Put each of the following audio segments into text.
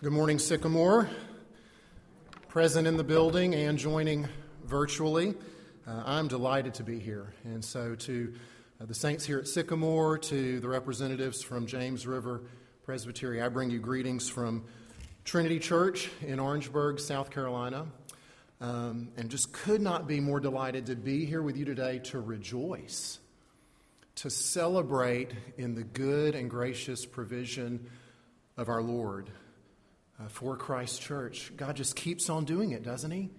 Good morning, Sycamore. Present in the building and joining virtually. Uh, I'm delighted to be here. And so, to uh, the saints here at Sycamore, to the representatives from James River Presbytery, I bring you greetings from Trinity Church in Orangeburg, South Carolina. Um, and just could not be more delighted to be here with you today to rejoice, to celebrate in the good and gracious provision of our Lord uh, for Christ's church. God just keeps on doing it, doesn't He?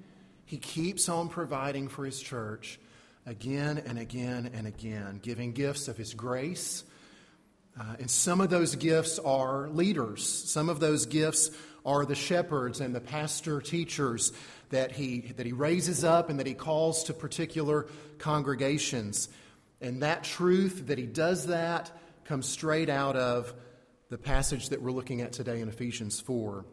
He keeps on providing for His church again and again and again, giving gifts of His grace. Uh, and some of those gifts are leaders. Some of those gifts are the shepherds and the pastor teachers that he, that he raises up and that he calls to particular congregations. And that truth that he does that comes straight out of the passage that we're looking at today in Ephesians 4.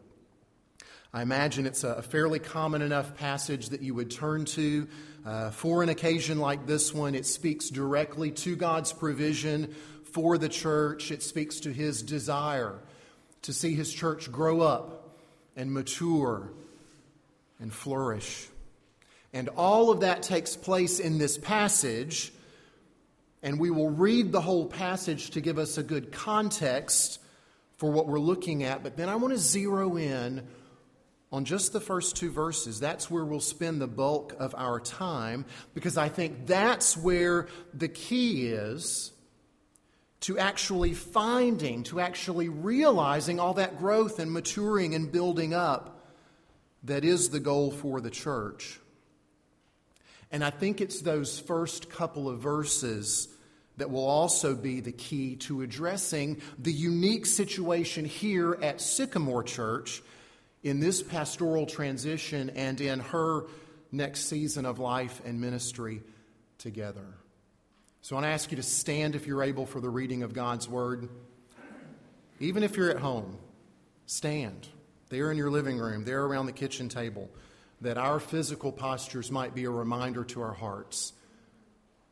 I imagine it's a fairly common enough passage that you would turn to. Uh, for an occasion like this one, it speaks directly to God's provision for the church. It speaks to his desire to see his church grow up and mature and flourish. And all of that takes place in this passage. And we will read the whole passage to give us a good context for what we're looking at, but then I want to zero in on just the first two verses. That's where we'll spend the bulk of our time because I think that's where the key is to actually finding, to actually realizing all that growth and maturing and building up that is the goal for the church. And I think it's those first couple of verses that will also be the key to addressing the unique situation here at Sycamore Church in this pastoral transition and in her next season of life and ministry together. So I want to ask you to stand if you're able for the reading of God's Word. Even if you're at home, stand there in your living room, there around the kitchen table, that our physical postures might be a reminder to our hearts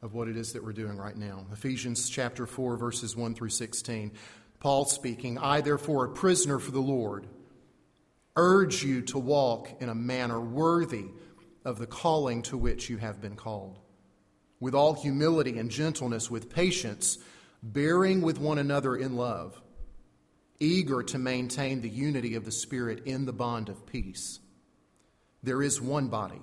of what it is that we're doing right now. Ephesians chapter 4, verses 1 through 16. Paul speaking, I, therefore, a prisoner for the Lord, urge you to walk in a manner worthy of the calling to which you have been called, with all humility and gentleness, with patience, bearing with one another in love, eager to maintain the unity of the Spirit in the bond of peace. There is one body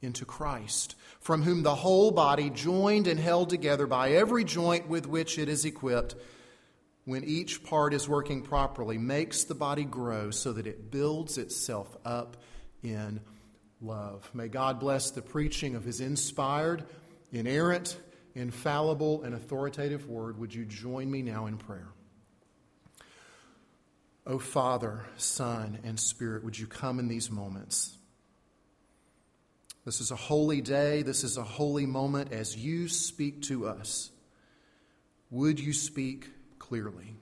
into Christ from whom the whole body, joined and held together by every joint with which it is equipped, when each part is working properly, makes the body grow so that it builds itself up in love. May God bless the preaching of his inspired, inerrant, infallible, and authoritative word. Would you join me now in prayer? O oh, Father, Son, and Spirit, would you come in these moments? This is a holy day. This is a holy moment as you speak to us. Would you speak clearly?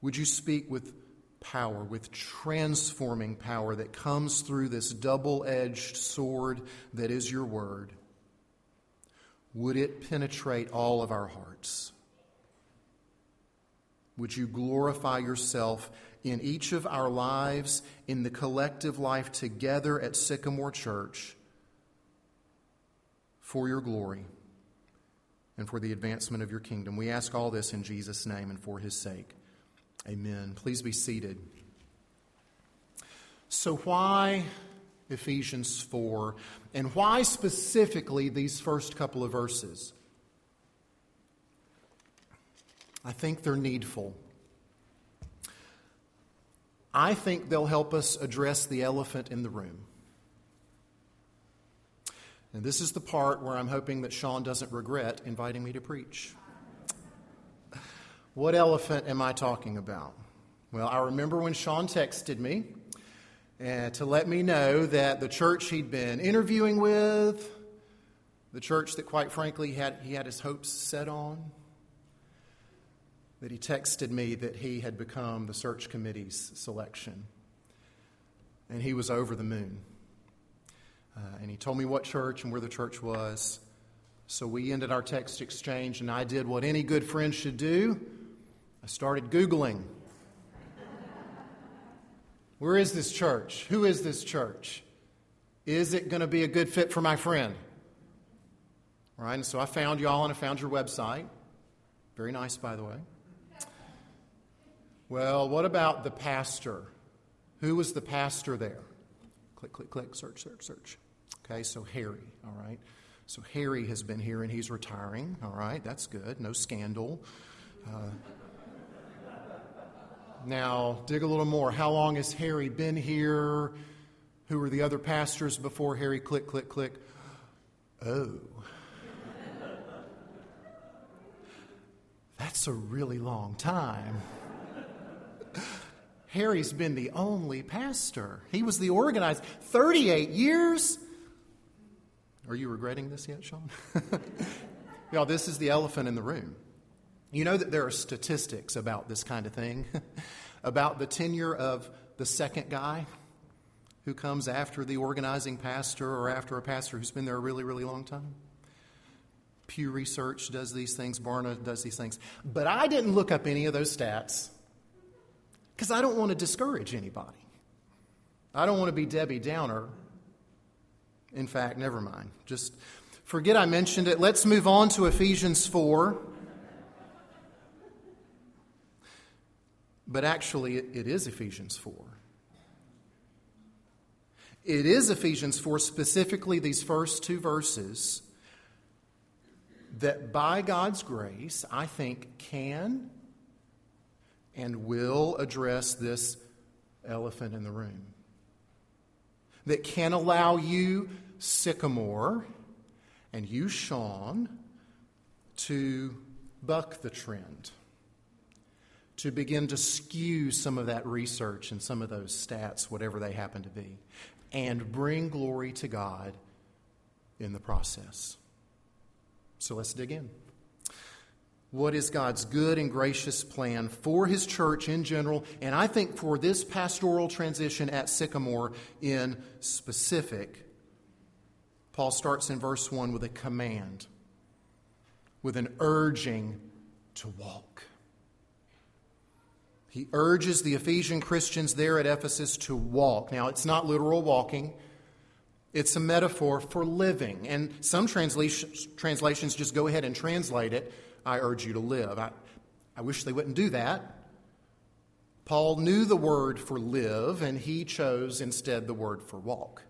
Would you speak with power, with transforming power that comes through this double edged sword that is your word, would it penetrate all of our hearts? Would you glorify yourself in each of our lives, in the collective life together at Sycamore Church for your glory and for the advancement of your kingdom? We ask all this in Jesus' name and for his sake. Amen. Please be seated. So, why Ephesians 4? And why specifically these first couple of verses? I think they're needful. I think they'll help us address the elephant in the room. And this is the part where I'm hoping that Sean doesn't regret inviting me to preach. What elephant am I talking about? Well, I remember when Sean texted me uh, to let me know that the church he'd been interviewing with, the church that quite frankly had, he had his hopes set on, that he texted me that he had become the search committee's selection. And he was over the moon. Uh, and he told me what church and where the church was. So we ended our text exchange, and I did what any good friend should do I started Googling. Where is this church? Who is this church? Is it going to be a good fit for my friend? All right, and so I found y'all and I found your website. Very nice, by the way. Well, what about the pastor? Who was the pastor there? Click, click, click, search, search, search. Okay, so Harry, all right. So Harry has been here and he's retiring, all right, that's good. No scandal. Uh, now, dig a little more. How long has Harry been here? Who were the other pastors before Harry? Click, click, click. Oh. That's a really long time. Harry's been the only pastor. He was the organizer. 38 years? Are you regretting this yet, Sean? Y'all, this is the elephant in the room. You know that there are statistics about this kind of thing, about the tenure of the second guy who comes after the organizing pastor or after a pastor who's been there a really, really long time. Pew Research does these things, Barna does these things. But I didn't look up any of those stats because I don't want to discourage anybody. I don't want to be Debbie Downer. In fact, never mind. Just forget I mentioned it. Let's move on to Ephesians 4. But actually, it is Ephesians 4. It is Ephesians 4, specifically these first two verses, that by God's grace, I think can and will address this elephant in the room. That can allow you, Sycamore, and you, Sean, to buck the trend to begin to skew some of that research and some of those stats, whatever they happen to be, and bring glory to God in the process. So let's dig in. What is God's good and gracious plan for His church in general, and I think for this pastoral transition at Sycamore in specific? Paul starts in verse 1 with a command, with an urging to walk. He urges the Ephesian Christians there at Ephesus to walk. Now, it's not literal walking, it's a metaphor for living. And some translations, translations just go ahead and translate it I urge you to live. I, I wish they wouldn't do that. Paul knew the word for live, and he chose instead the word for walk.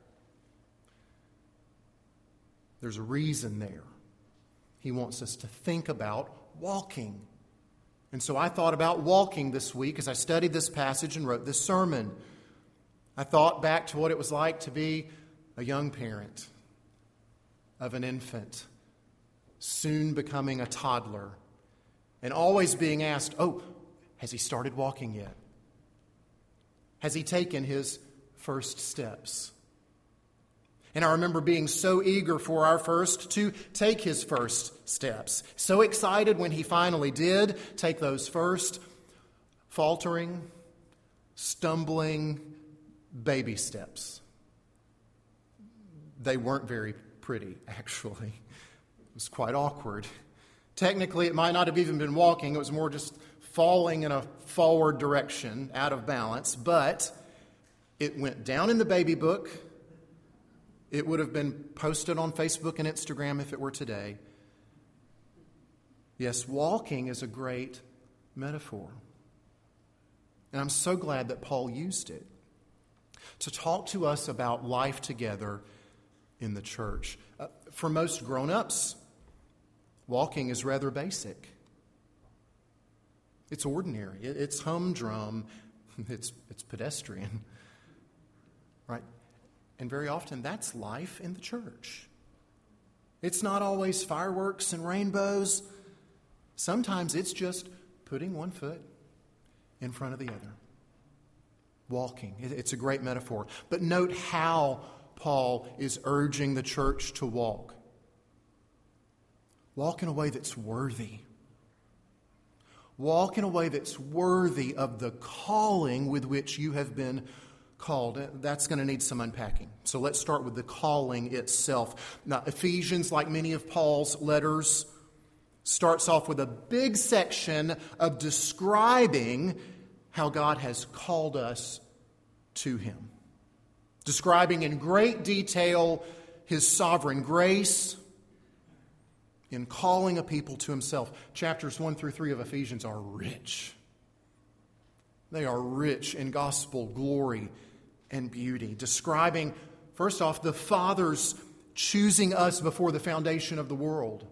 There's a reason there. He wants us to think about walking. And so I thought about walking this week as I studied this passage and wrote this sermon. I thought back to what it was like to be a young parent of an infant, soon becoming a toddler, and always being asked, Oh, has he started walking yet? Has he taken his first steps? And I remember being so eager for our first to take his first steps. So excited when he finally did take those first, faltering, stumbling baby steps. They weren't very pretty, actually. It was quite awkward. Technically, it might not have even been walking, it was more just falling in a forward direction, out of balance, but it went down in the baby book. It would have been posted on Facebook and Instagram if it were today. Yes, walking is a great metaphor. And I'm so glad that Paul used it to talk to us about life together in the church. Uh, for most grown ups, walking is rather basic. It's ordinary, it's humdrum, it's, it's pedestrian. Right? And very often that's life in the church. It's not always fireworks and rainbows. Sometimes it's just putting one foot in front of the other. Walking. It's a great metaphor. But note how Paul is urging the church to walk. Walk in a way that's worthy. Walk in a way that's worthy of the calling with which you have been called. That's going to need some unpacking. So let's start with the calling itself. Now, Ephesians, like many of Paul's letters, starts off with a big section of describing how God has called us to Him, describing in great detail His sovereign grace in calling a people to Himself. Chapters 1 through 3 of Ephesians are rich. They are rich in gospel glory and beauty, describing, first off, the Father's choosing us before the foundation of the world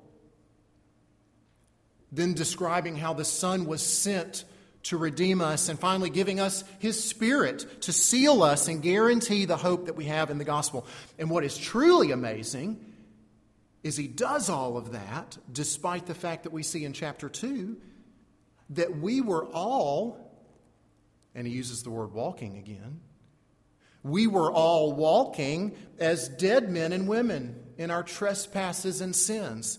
then describing how the Son was sent to redeem us, and finally giving us His Spirit to seal us and guarantee the hope that we have in the gospel. And what is truly amazing is He does all of that despite the fact that we see in chapter 2 that we were all, and He uses the word walking again, we were all walking as dead men and women in our trespasses and sins.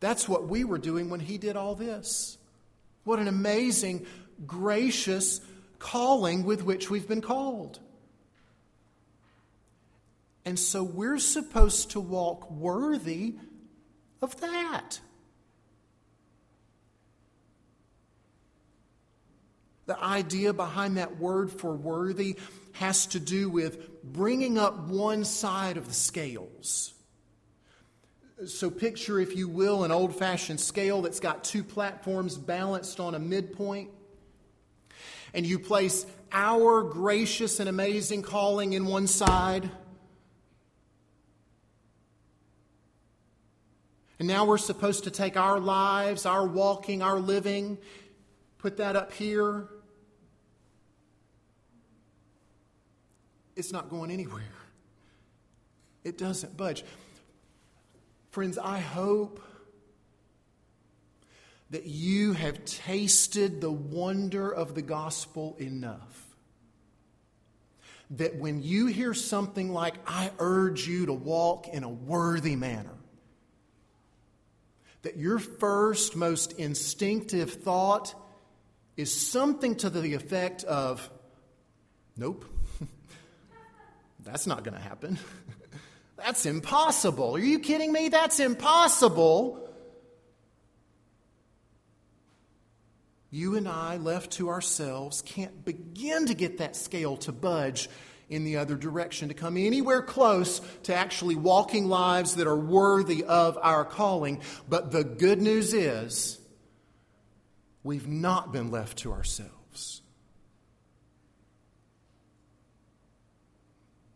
That's what we were doing when he did all this. What an amazing, gracious calling with which we've been called. And so we're supposed to walk worthy of that. The idea behind that word for worthy has to do with bringing up one side of the scales. So, picture, if you will, an old fashioned scale that's got two platforms balanced on a midpoint. And you place our gracious and amazing calling in one side. And now we're supposed to take our lives, our walking, our living, put that up here. It's not going anywhere. It doesn't budge. Friends, I hope that you have tasted the wonder of the gospel enough that when you hear something like, I urge you to walk in a worthy manner, that your first, most instinctive thought is something to the effect of, Nope, that's not going to happen. That's impossible. Are you kidding me? That's impossible. You and I, left to ourselves, can't begin to get that scale to budge in the other direction, to come anywhere close to actually walking lives that are worthy of our calling. But the good news is, we've not been left to ourselves.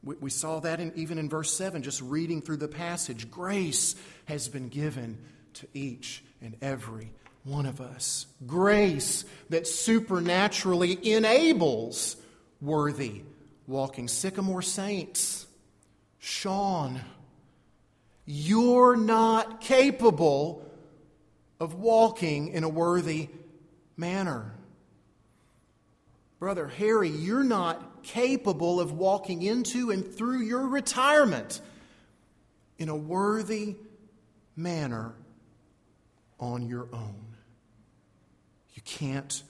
We, we saw that in, even in verse 7, just reading through the passage. Grace has been given to each and every one of us. Grace that supernaturally enables worthy walking. Sycamore Saints, Sean, you're not capable of walking in a worthy manner. Brother Harry, you're not capable of walking into and through your retirement in a worthy manner on your own. You can't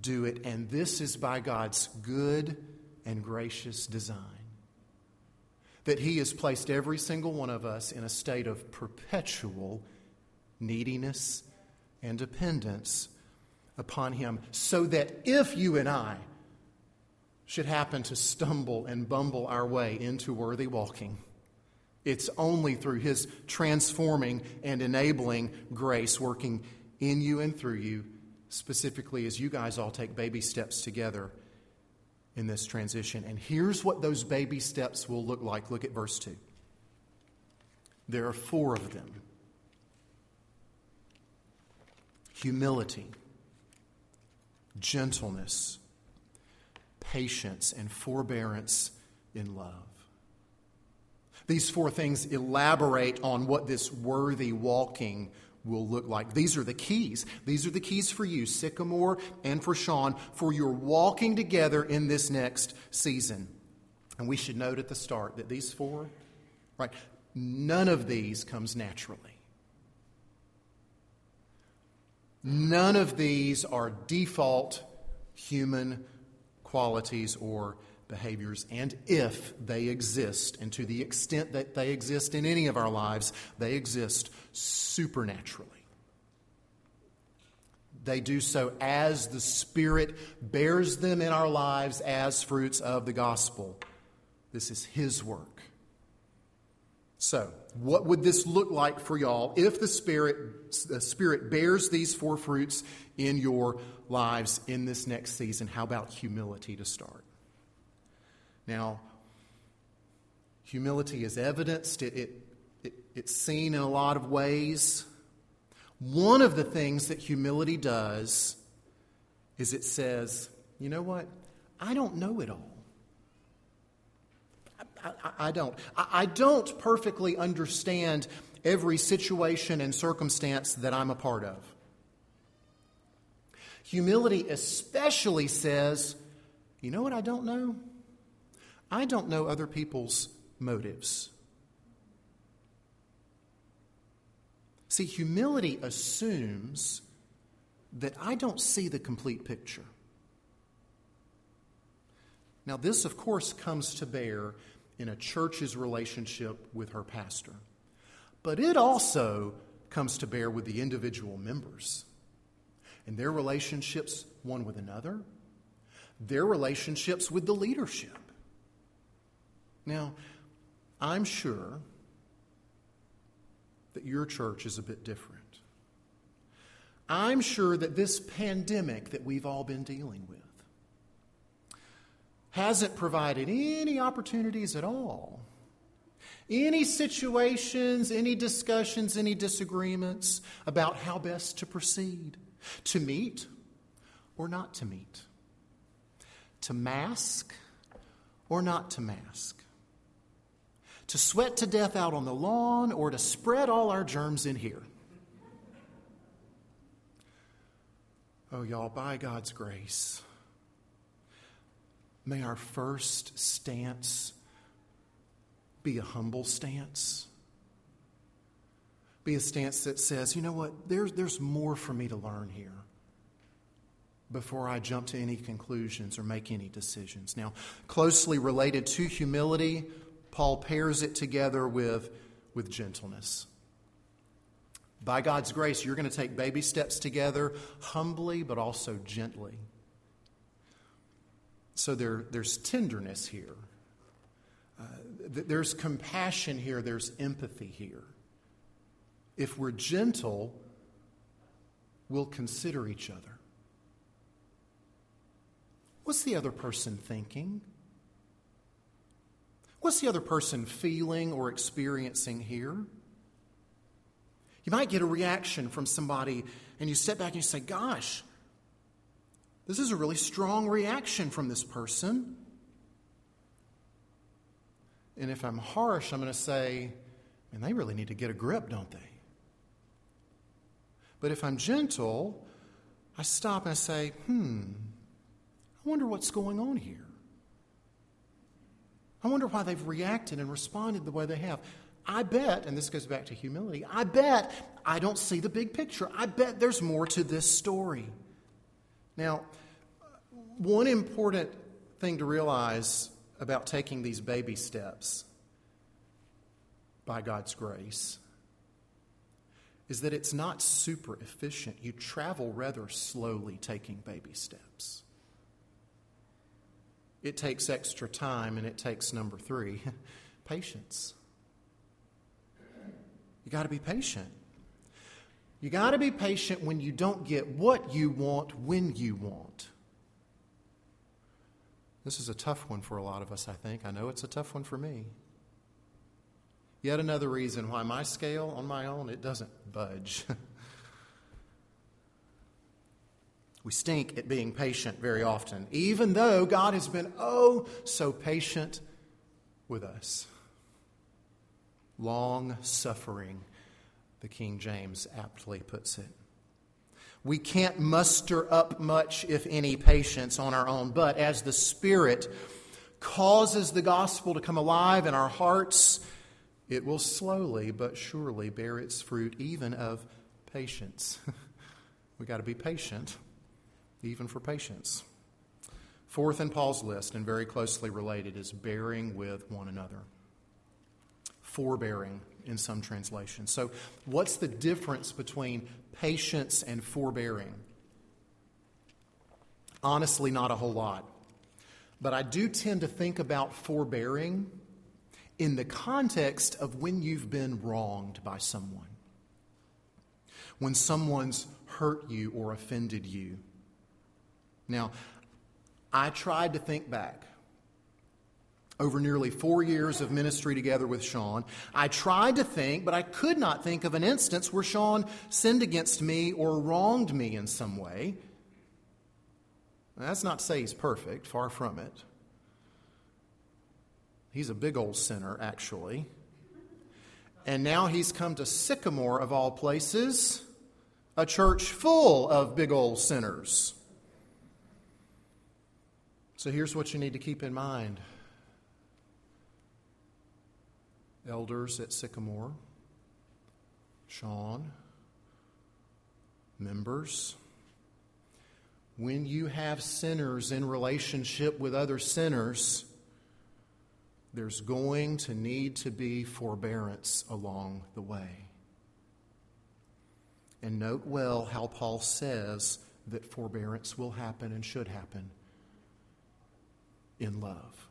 do it, and this is by God's good and gracious design. That He has placed every single one of us in a state of perpetual neediness and dependence upon Him, so that if you and I should happen to stumble and bumble our way into worthy walking, it's only through His transforming and enabling grace working in you and through you, specifically as you guys all take baby steps together in this transition. And here's what those baby steps will look like. Look at verse 2. There are four of them humility, gentleness, patience, and forbearance in love. These four things elaborate on what this worthy walking will look like. These are the keys. These are the keys for you, Sycamore and for Sean, for your walking together in this next season. And we should note at the start that these four, right, none of these comes naturally. None of these are default human qualities or behaviors, and if they exist, and to the extent that they exist in any of our lives, they exist supernaturally. They do so as the Spirit bears them in our lives as fruits of the gospel. This is His work. So, what would this look like for y'all if the Spirit, the Spirit bears these four fruits in your lives in this next season? How about humility to start? Now, humility is evidenced, it, it, it, it's seen in a lot of ways. One of the things that humility does is it says, you know what? I don't know it all. I, I, I don't. I, I don't perfectly understand every situation and circumstance that I'm a part of. Humility especially says, you know what I don't know? I don't know other people's motives. See, humility assumes that I don't see the complete picture. Now, this, of course, comes to bear in a church's relationship with her pastor, but it also comes to bear with the individual members and their relationships one with another, their relationships with the leadership. Now, I'm sure that your church is a bit different. I'm sure that this pandemic that we've all been dealing with hasn't provided any opportunities at all. Any situations, any discussions, any disagreements about how best to proceed, to meet or not to meet, to mask or not to mask to sweat to death out on the lawn or to spread all our germs in here. Oh, y'all, by God's grace, may our first stance be a humble stance. Be a stance that says, you know what, there's, there's more for me to learn here before I jump to any conclusions or make any decisions. Now, closely related to humility, Paul pairs it together with, with gentleness. By God's grace, you're going to take baby steps together, humbly but also gently. So there, there's tenderness here. Uh, there's compassion here. There's empathy here. If we're gentle, we'll consider each other. What's the other person thinking? What's the other person feeling or experiencing here? You might get a reaction from somebody, and you sit back and you say, Gosh, this is a really strong reaction from this person. And if I'm harsh, I'm going to say, Man, they really need to get a grip, don't they? But if I'm gentle, I stop and I say, Hmm, I wonder what's going on here. I wonder why they've reacted and responded the way they have. I bet, and this goes back to humility, I bet I don't see the big picture. I bet there's more to this story. Now, one important thing to realize about taking these baby steps by God's grace is that it's not super efficient. You travel rather slowly taking baby steps. It takes extra time, and it takes number three patience. You got to be patient. You got to be patient when you don't get what you want when you want. This is a tough one for a lot of us, I think. I know it's a tough one for me. Yet another reason why my scale on my own it doesn't budge. we stink at being patient very often, even though God has been oh so patient with us. Long suffering, the King James aptly puts it. We can't muster up much, if any, patience on our own, but as the Spirit causes the gospel to come alive in our hearts, it will slowly but surely bear its fruit, even of patience. we got to be patient, even for patience. Fourth in Paul's list, and very closely related, is bearing with one another. Forbearing in some translations. So, what's the difference between patience and forbearing? Honestly, not a whole lot. But I do tend to think about forbearing in the context of when you've been wronged by someone, when someone's hurt you or offended you. Now, I tried to think back over nearly four years of ministry together with Sean. I tried to think, but I could not think of an instance where Sean sinned against me or wronged me in some way. Now, that's not to say he's perfect, far from it. He's a big old sinner, actually. And now he's come to Sycamore, of all places, a church full of big old sinners. So here's what you need to keep in mind elders at Sycamore, Sean, members. When you have sinners in relationship with other sinners, there's going to need to be forbearance along the way. And note well how Paul says that forbearance will happen and should happen in love,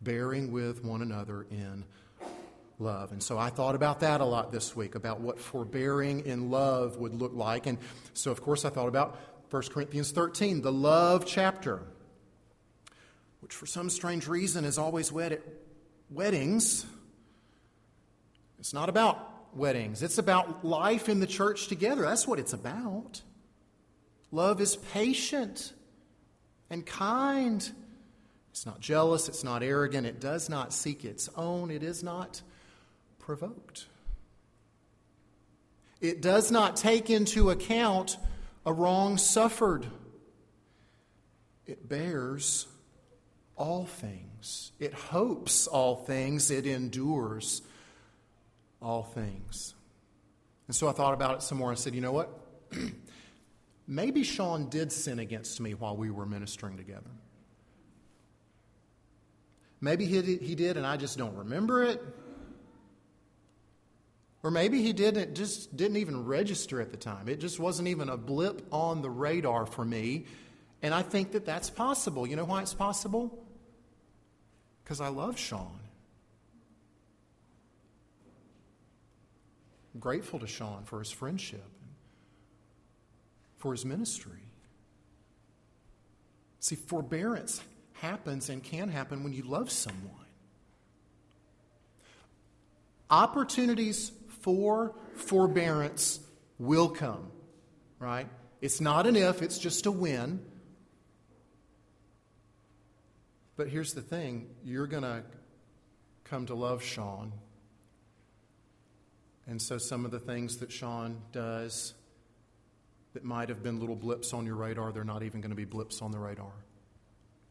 bearing with one another in love. And so I thought about that a lot this week, about what forbearing in love would look like. And so, of course, I thought about 1 Corinthians 13, the love chapter which for some strange reason is always wed at weddings. It's not about weddings, it's about life in the church together. That's what it's about. Love is patient and kind. It's not jealous, it's not arrogant, it does not seek its own, it is not provoked. It does not take into account a wrong suffered. It bears all things. It hopes all things. It endures all things. And so I thought about it some more. I said, you know what? Maybe Sean did sin against me while we were ministering together. Maybe he, he did and I just don't remember it. Or maybe he didn't just didn't even register at the time. It just wasn't even a blip on the radar for me. And I think that that's possible. You know why it's possible? because I love Sean. I'm grateful to Sean for his friendship, for his ministry. See, forbearance happens and can happen when you love someone. Opportunities for forbearance will come, right? It's not an if, it's just a when. But here's the thing you're going to come to love Sean. And so some of the things that Sean does that might have been little blips on your radar, they're not even going to be blips on the radar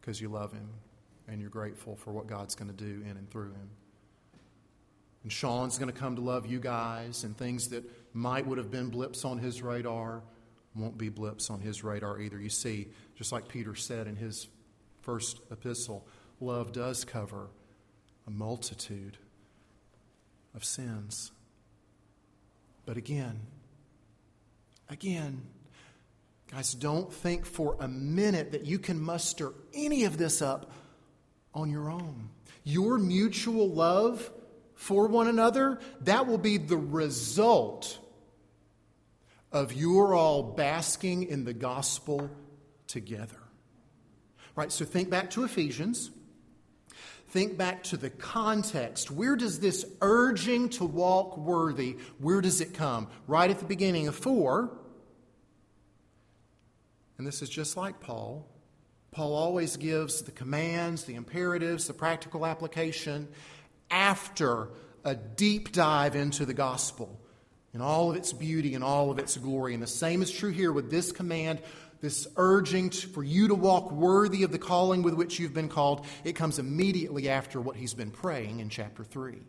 because you love him and you're grateful for what God's going to do in and through him. And Sean's going to come to love you guys, and things that might would have been blips on his radar won't be blips on his radar either. You see, just like Peter said in his first epistle, love does cover a multitude of sins. But again, again, guys, don't think for a minute that you can muster any of this up on your own. Your mutual love for one another, that will be the result of you're all basking in the gospel together. Right, so think back to Ephesians. Think back to the context. Where does this urging to walk worthy, where does it come? Right at the beginning of 4. And this is just like Paul. Paul always gives the commands, the imperatives, the practical application after a deep dive into the gospel in all of its beauty and all of its glory. And the same is true here with this command, this urging for you to walk worthy of the calling with which you've been called. It comes immediately after what he's been praying in chapter 3.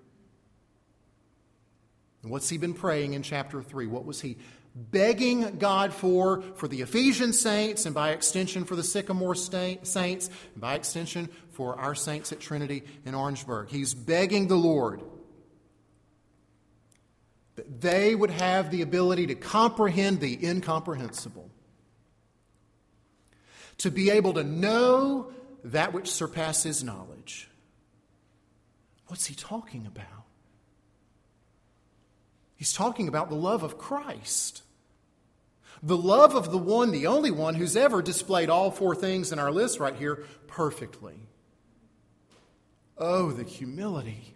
And what's he been praying in chapter 3? What was he begging God for, for the Ephesian saints, and by extension for the Sycamore saints, and by extension for our saints at Trinity in Orangeburg? He's begging the Lord that they would have the ability to comprehend the incomprehensible, to be able to know that which surpasses knowledge. What's he talking about? He's talking about the love of Christ. The love of the one, the only one who's ever displayed all four things in our list right here perfectly. Oh, the humility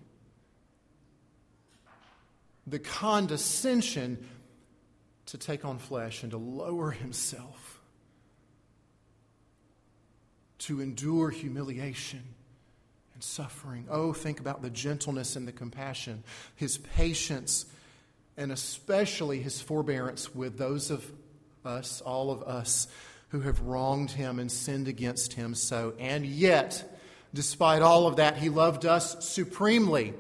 the condescension to take on flesh and to lower himself, to endure humiliation and suffering. Oh, think about the gentleness and the compassion, his patience, and especially his forbearance with those of us, all of us, who have wronged him and sinned against him so. And yet, despite all of that, he loved us supremely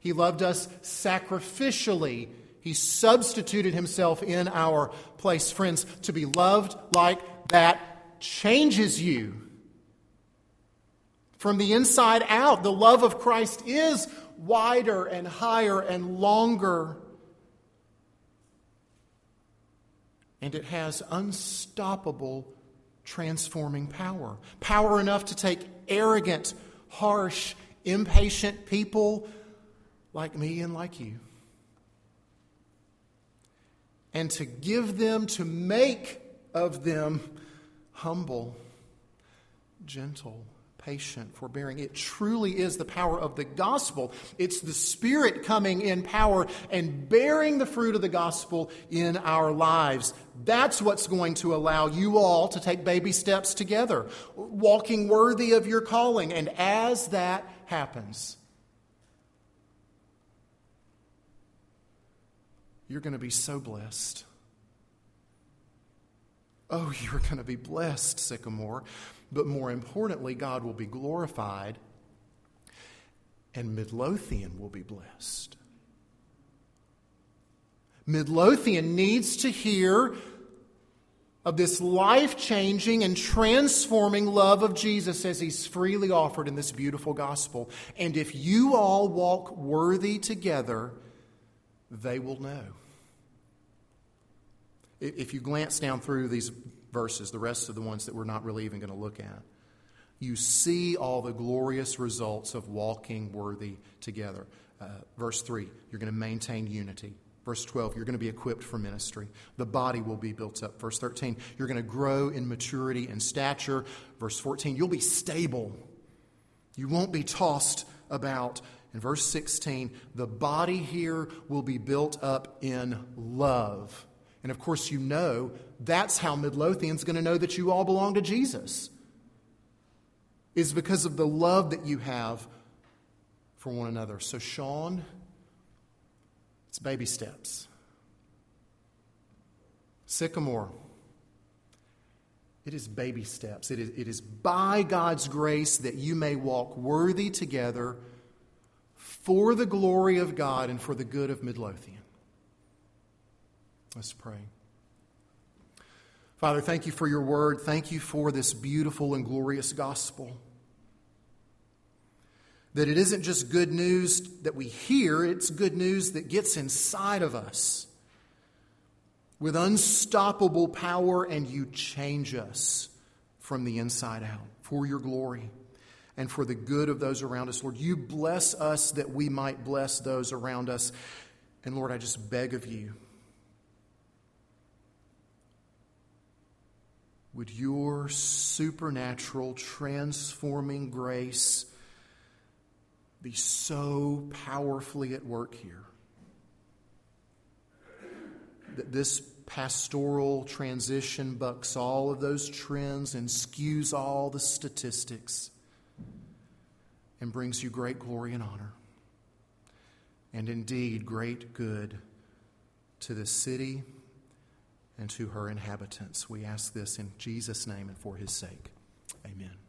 he loved us sacrificially. He substituted himself in our place. Friends, to be loved like that changes you. From the inside out, the love of Christ is wider and higher and longer. And it has unstoppable transforming power. Power enough to take arrogant, harsh, impatient people like me and like you. And to give them, to make of them humble, gentle, patient, forbearing. It truly is the power of the gospel. It's the Spirit coming in power and bearing the fruit of the gospel in our lives. That's what's going to allow you all to take baby steps together, walking worthy of your calling. And as that happens, you're going to be so blessed. Oh, you're going to be blessed, Sycamore. But more importantly, God will be glorified and Midlothian will be blessed. Midlothian needs to hear of this life changing and transforming love of Jesus as he's freely offered in this beautiful gospel. And if you all walk worthy together, they will know. If you glance down through these verses, the rest of the ones that we're not really even going to look at, you see all the glorious results of walking worthy together. Uh, verse 3, you're going to maintain unity. Verse 12, you're going to be equipped for ministry. The body will be built up. Verse 13, you're going to grow in maturity and stature. Verse 14, you'll be stable. You won't be tossed about. In verse 16, the body here will be built up in love. And of course, you know that's how Midlothian's going to know that you all belong to Jesus, is because of the love that you have for one another. So, Sean, it's baby steps. Sycamore, it is baby steps. It is, it is by God's grace that you may walk worthy together for the glory of God and for the good of Midlothian. Let's pray. Father, thank you for your word. Thank you for this beautiful and glorious gospel. That it isn't just good news that we hear, it's good news that gets inside of us with unstoppable power, and you change us from the inside out for your glory and for the good of those around us. Lord, you bless us that we might bless those around us. And Lord, I just beg of you would your supernatural, transforming grace be so powerfully at work here that this pastoral transition bucks all of those trends and skews all the statistics and brings you great glory and honor, and indeed great good to the city and to her inhabitants. We ask this in Jesus' name and for his sake. Amen.